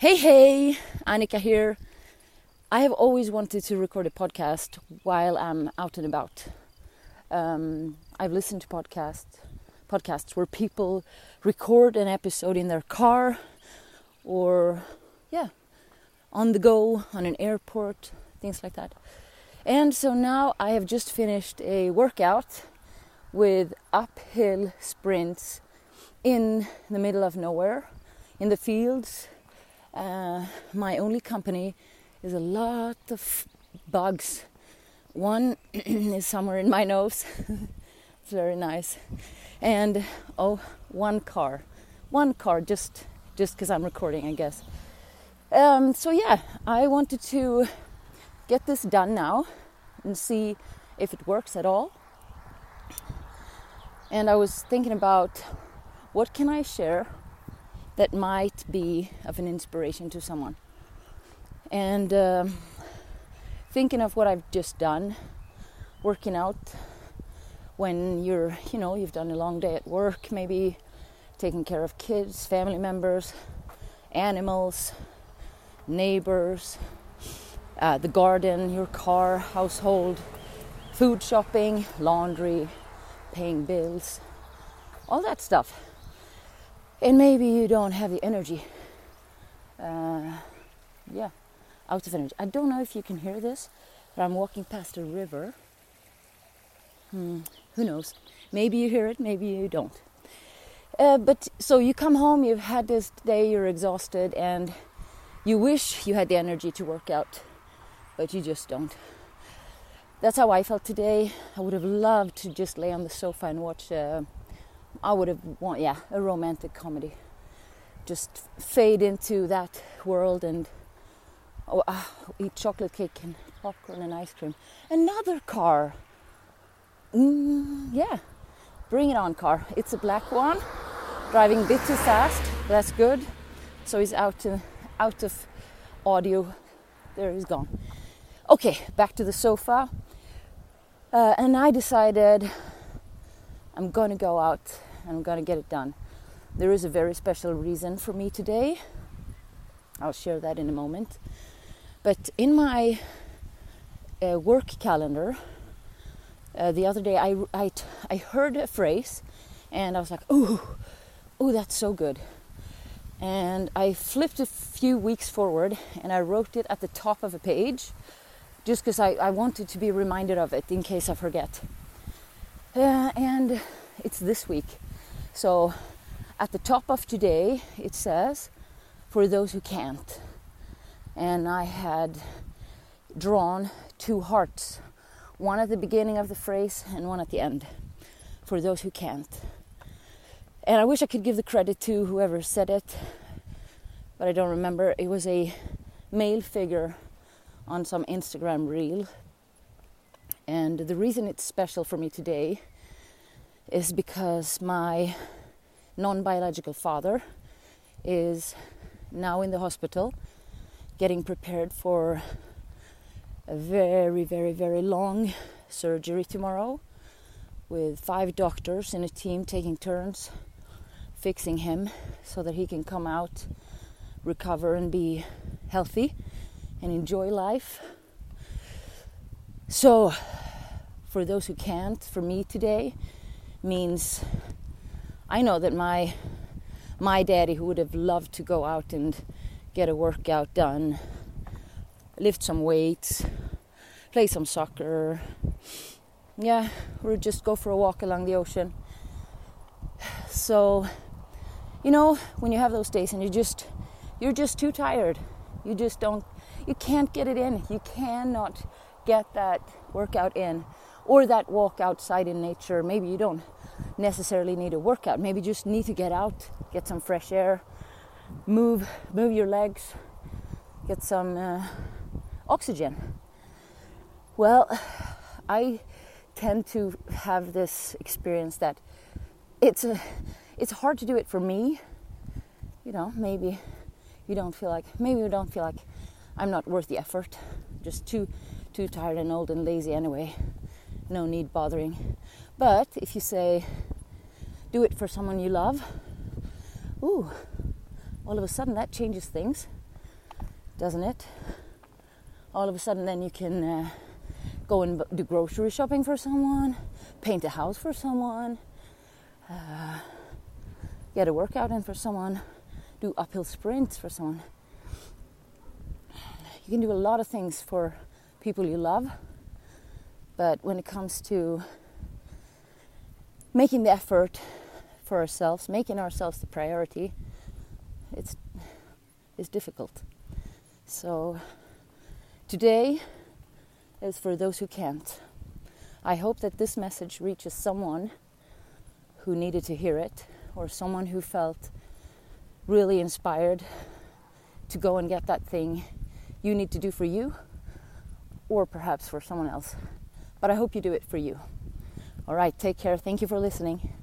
Hey, hey, Annika here. I have always wanted to record a podcast while I'm out and about. Um, I've listened to podcasts, podcasts where people record an episode in their car or, yeah, on the go, on an airport, things like that. And so now I have just finished a workout with uphill sprints in the middle of nowhere, in the fields uh, my only company is a lot of bugs. One is somewhere in my nose. it's very nice. And oh, one car, one car, just just because I'm recording, I guess. Um, so yeah, I wanted to get this done now and see if it works at all. And I was thinking about what can I share that might be of an inspiration to someone. And uh, thinking of what I've just done, working out when you're, you know, you've done a long day at work, maybe taking care of kids, family members, animals, neighbors, uh, the garden, your car, household, food shopping, laundry, paying bills, all that stuff and maybe you don't have the energy. Uh, yeah, out of energy. I don't know if you can hear this, but I'm walking past a river. Hmm, who knows? Maybe you hear it, maybe you don't. Uh, but so you come home, you've had this day, you're exhausted, and you wish you had the energy to work out, but you just don't. That's how I felt today. I would have loved to just lay on the sofa and watch. Uh, I would have want yeah a romantic comedy. Just fade into that world and oh, uh, eat chocolate cake and popcorn and ice cream. Another car. Mm, yeah, bring it on, car. It's a black one, driving a bit too fast. That's good. So he's out to, out of audio. There he's gone. Okay, back to the sofa. Uh, and I decided I'm to go out and I'm to get it done. There is a very special reason for me today. I'll share that in a moment. But in my uh, work calendar, uh, the other day I, I, I heard a phrase and I was like, ooh, ooh, that's so good. And I flipped a few weeks forward and I wrote it at the top of a page just because I, I wanted to be reminded of it in case I forget. Uh, and it's this week. So at the top of today, it says, for those who can't. And I had drawn two hearts, one at the beginning of the phrase and one at the end, for those who can't. And I wish I could give the credit to whoever said it, but I don't remember. It was a male figure on some Instagram reel and the reason it's special for me today is because my non biological father is now in the hospital getting prepared for a very, very, very long surgery tomorrow with five doctors in a team taking turns fixing him so that he can come out, recover, and be healthy and enjoy life. So, for those who can't, for me today means I know that my my daddy who would have loved to go out and get a workout done, lift some weights, play some soccer, yeah, or just go for a walk along the ocean. So, you know, when you have those days and you just you're just too tired. You just don't you can't get it in. You cannot get that workout in or that walk outside in nature. Maybe you don't necessarily need a workout. Maybe you just need to get out, get some fresh air, move move your legs, get some uh, oxygen. Well, I tend to have this experience that it's a it's hard to do it for me. You know, maybe you don't feel like maybe you don't feel like I'm not worth the effort. Just too too tired and old and lazy anyway. No need bothering. But if you say, do it for someone you love, ooh, all of a sudden that changes things. doesn't it? All of a sudden, then you can uh, go and do grocery shopping for someone, paint a house for someone, uh, get a workout in for someone, do uphill sprints for someone. You can do a lot of things for people you love, but when it comes to making the effort for ourselves, making ourselves the priority, it's it's difficult. So today is for those who can't. I hope that this message reaches someone who needed to hear it or someone who felt really inspired to go and get that thing you need to do for you or perhaps for someone else. But I hope you do it for you. All right, take care. Thank you for listening.